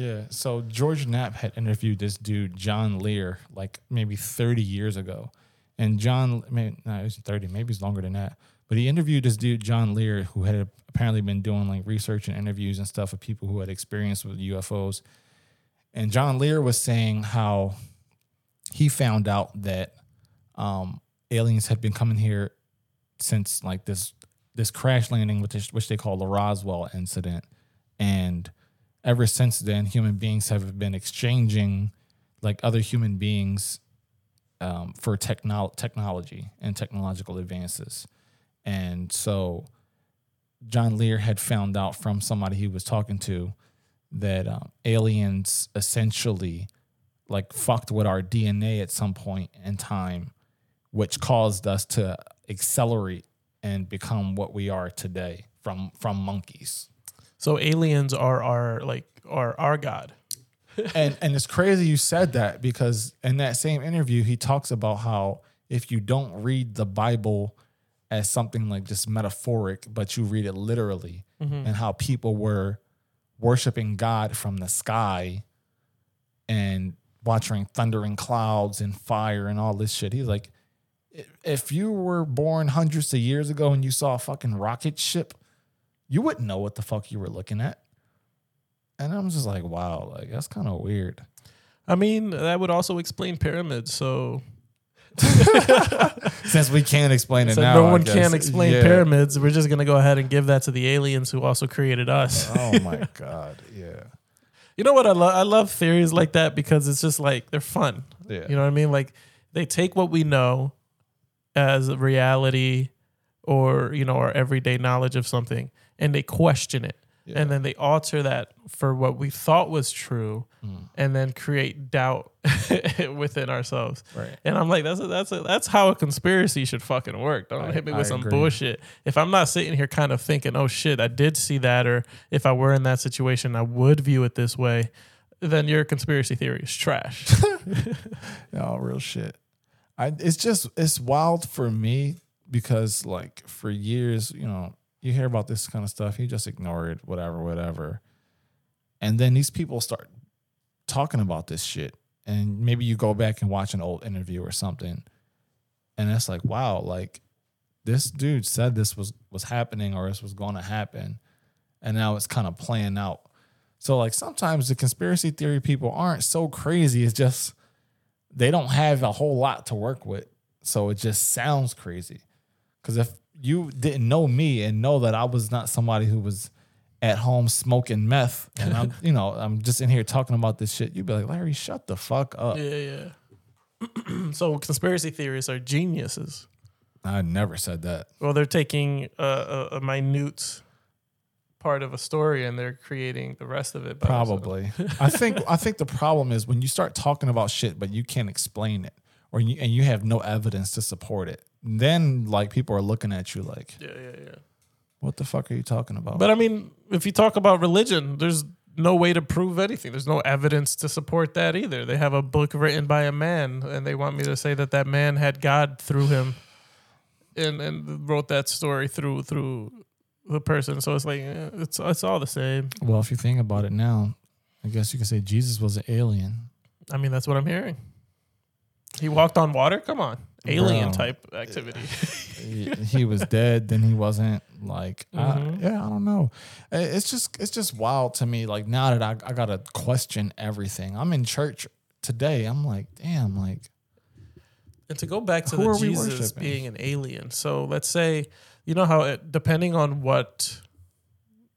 Yeah. So George Knapp had interviewed this dude, John Lear, like maybe 30 years ago. And John, mean, no, it was 30, maybe it's longer than that. But he interviewed this dude, John Lear, who had apparently been doing like research and interviews and stuff with people who had experience with UFOs. And John Lear was saying how he found out that um, aliens had been coming here since like this this crash landing, which, is, which they call the Roswell incident. And ever since then, human beings have been exchanging like other human beings um, for technol- technology and technological advances. And so John Lear had found out from somebody he was talking to that um, aliens essentially like fucked with our DNA at some point in time, which caused us to accelerate and become what we are today from from monkeys. So aliens are our like are our god. and and it's crazy you said that because in that same interview he talks about how if you don't read the Bible as something like just metaphoric, but you read it literally, mm-hmm. and how people were worshiping God from the sky and watching thundering clouds and fire and all this shit. He's like, "If- if you were born hundreds of years ago and you saw a fucking rocket ship, you wouldn't know what the fuck you were looking at. And I'm just like, wow, like that's kind of weird. I mean, that would also explain pyramids. So, Since we can't explain it so now, no one can explain Yeah. pyramids. We're just gonna go ahead and give that to the aliens who also created us. Oh my god, yeah, You know what I love? I love theories like that because it's just like they're fun. yeah. You know what I mean? Like they take what we know as reality or, you know, our everyday knowledge of something and they question it. Yeah. And then they alter that for what we thought was true Mm. and then create doubt within ourselves. Right. And I'm like, that's a, that's a, that's how a conspiracy should fucking work. Don't I- hit me I with some agree. bullshit. If I'm not sitting here kind of thinking, oh shit, I did see that, or if I were in that situation, I would view it this way, then your conspiracy theory is trash. No, real shit. I it's just it's wild for me because like for years, you know, you hear about this kind of stuff, you just ignore it, whatever, whatever. And then these people start talking about this shit. And maybe you go back and watch an old interview or something. And it's like, wow, like this dude said this was was happening or this was going to happen. And now it's kind of playing out. So like sometimes the conspiracy theory people aren't so crazy. It's just they don't have a whole lot to work with. So it just sounds crazy. Cause if you didn't know me and know that I was not somebody who was at home smoking meth and I'm, you know, I'm just in here talking about this shit, you'd be like, Larry, shut the fuck up. Yeah, yeah. so conspiracy theorists are geniuses. I never said that. Well, they're taking a, a, a minute part of a story and they're creating the rest of it. Probably. I think I think the problem is when you start talking about shit but you can't explain it or you, and you have no evidence to support it. Then like people are looking at you like, Yeah, yeah, yeah. what the fuck are you talking about? But I mean, if you talk about religion, there's no way to prove anything. There's no evidence to support that either. They have a book written by a man, and they want me to say that that man had God through him, and and wrote that story through through the person. So it's like eh, it's it's all the same. well, if you think about it now, I guess you can say Jesus was an alien. I mean, that's what I'm hearing. He walked on water. Come on, alien Bro. type activity. he, he was dead then he wasn't like I- Mhm. yeah i don't know it's just it's just wild to me like now that I, I gotta question everything i'm in church today i'm like damn like And to go back to the Jesus being an alien. So let's say, you know how it, depending on what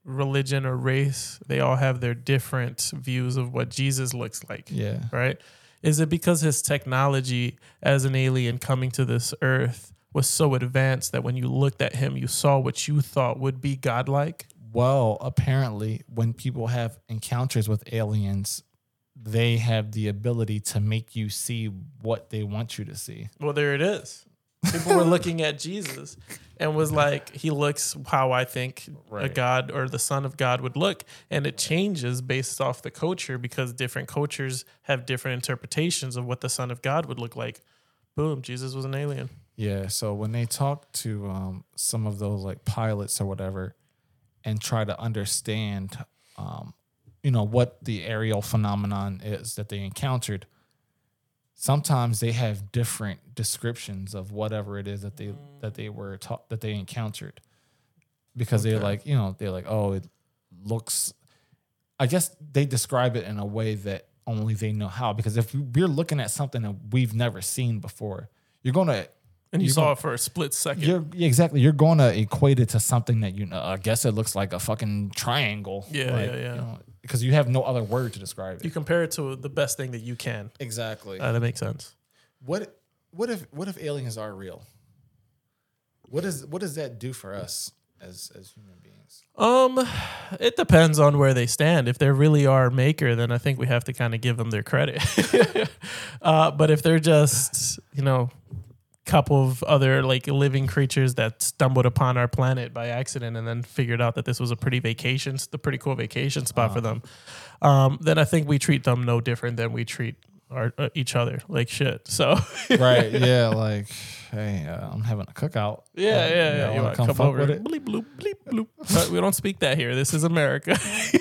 religion or race, they all have their different views of what Jesus looks like, yeah right? Is it because his technology as an alien coming to this earth was so advanced that when you looked at him, you saw what you thought would be godlike? well apparently when people have encounters with aliens they have the ability to make you see what they want you to see Well, there it is. People were looking at Jesus and was like, he looks how I think a God or the Son of God would look. And it changes based off the culture because different cultures have different interpretations of what the Son of God would look like. Boom, Jesus was an alien. Yeah, so when they talk to um, some of those like pilots or whatever, and try to understand, um, you know, what the aerial phenomenon is that they encountered, sometimes they have different descriptions of whatever it is that they mm. that they were taught that they encountered, because they're like, you know, they're like, oh, it looks. I guess they describe it in a way that only they know how. Because if we're looking at something that we've never seen before, you're gonna And you saw going- it for a split second. you're exactly. You're going to equate it to something that you know. I guess it looks like a fucking triangle. Yeah, like, yeah, yeah. because you have no other word to describe it. You compare it to the best thing that you can. exactly. Uh, that makes sense. what What if What if aliens are real? What is What does that do for us as as human beings? Um, it depends on where they stand. If they're really our maker, then I think we have to kind of give them their credit. uh, but if they're just, you know, couple of other like living creatures that stumbled upon our planet by accident and then figured out that this was a pretty vacation, the pretty cool vacation spot for them, um, then I think we treat them no different than we treat our uh, each other like shit. So right? Yeah. Like, hey, uh, I'm having a cookout. yeah, Uh, yeah, yeah. You to come come, over? with it? Bleep bloop bleep bloop. We don't speak that here. This is America.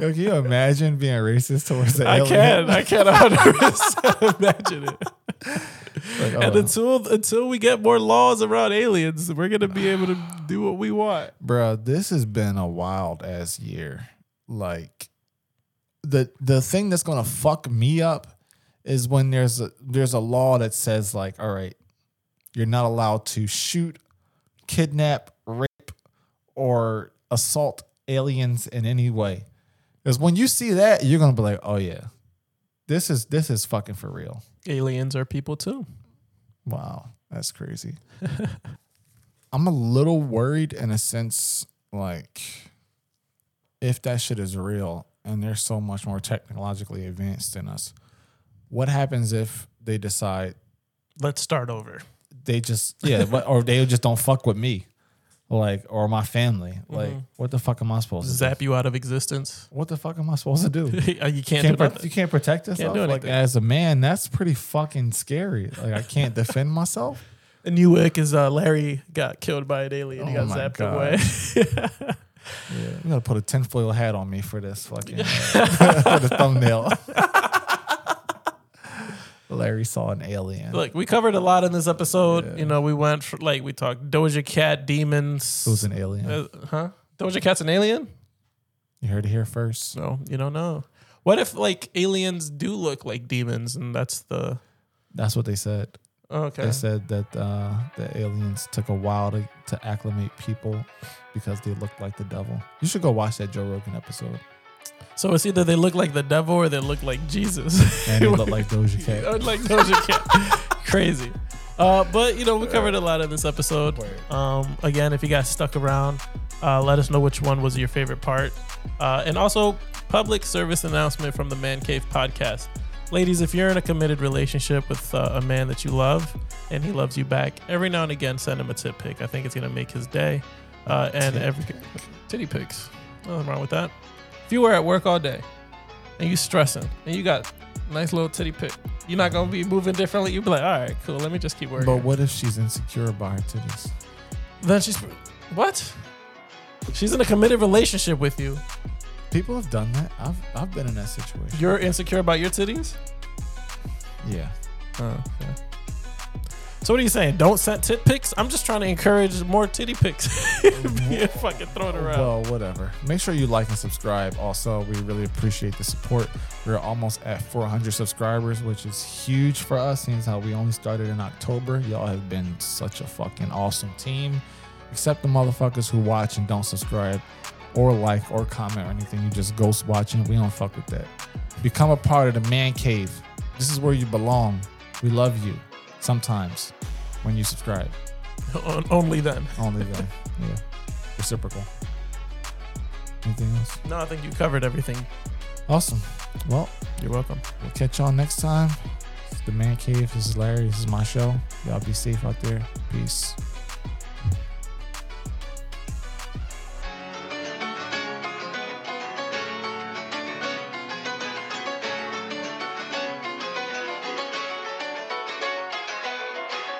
Yo, can you imagine being racist towards the I alien? can. I can 100% imagine it. Like, And oh, until until we get more laws around aliens, we're gonna be able to do what we want. bro this has been a wild ass year. Like the the thing that's gonna fuck me up is when there's a there's a law that says like all right you're not allowed to shoot kidnap rape or assault aliens in any way. Because when you see that you're gonna be like oh yeah this is this is fucking for real Aliens are people too. Wow, that's crazy. I'm a little worried in a sense, like if that shit is real and they're so much more technologically advanced than us, what happens if they decide Let's start over. they just yeah, or they just don't fuck with me, like or my family? Like, what the fuck am I supposed to do? Zap you out of existence. What the fuck am I supposed to do? you can't, You do can't, pro- nothing. you can't protect yourself. do like anything. as a man, that's pretty fucking scary. Like I can't defend myself. A new ick is uh, Larry got killed by an alien. he Oh got my zapped God. away. Yeah, you gotta put a tinfoil hat on me for this fucking for the thumbnail. Larry saw an alien. Look, we covered a lot in this episode. Yeah. You know, we went for, like we talked Doja Cat, demons. it was an alien. Uh, huh? Doja Cat's an alien? You heard it here first. No, you don't know. What if like aliens do look like demons, and that's the That's what they said. oh, okay? They said that uh, the aliens took a while to, to acclimate people because they looked like the devil. You should go watch that Joe Rogan episode. So it's either they look like the devil or they look like Jesus. And they look like Doja Cat. Like Doja Cat. Crazy. Uh, but you know, we covered a lot in this episode. Um, again, if you guys stuck around, uh, let us know which one was your favorite part. Uh, and also, public service announcement from the Man Cave podcast. Ladies, if you're in a committed relationship with uh, a man that you love and he loves you back, every now and again send him a tit pic. I think it's gonna make his day. Uh, and every titty pics, nothing wrong with that. If you were at work all day and you stressing and you got nice little titty pic, you're not gonna be moving differently. You'd be like, all right, cool. Let me just keep working. But what if she's insecure about her titties? Then she's what? She's in a committed relationship with you. People have done that. I've I've been in that situation. You're insecure about your titties. Yeah. Oh, okay. So what are you saying? Don't send tit pics. I'm just trying to encourage more titty pics. Being fucking thrown around. Well, whatever. Make sure you like and subscribe. Also, we really appreciate the support. We're almost at 400 subscribers, which is huge for us, seeing how we only started in October. Y'all have been such a fucking awesome team. Except the motherfuckers who watch and don't subscribe or like or comment or anything. You just ghost watching. We don't fuck with that. Become a part of the man cave. This is where you belong. We love you. Sometimes when you subscribe. Only then. Only then. yeah. Reciprocal. Anything else? No, I think you covered everything. Awesome. Well, You're welcome. we'll catch y'all next time. It's the Man Cave. This is Larry. This is my show. Y'all be safe out there. Peace.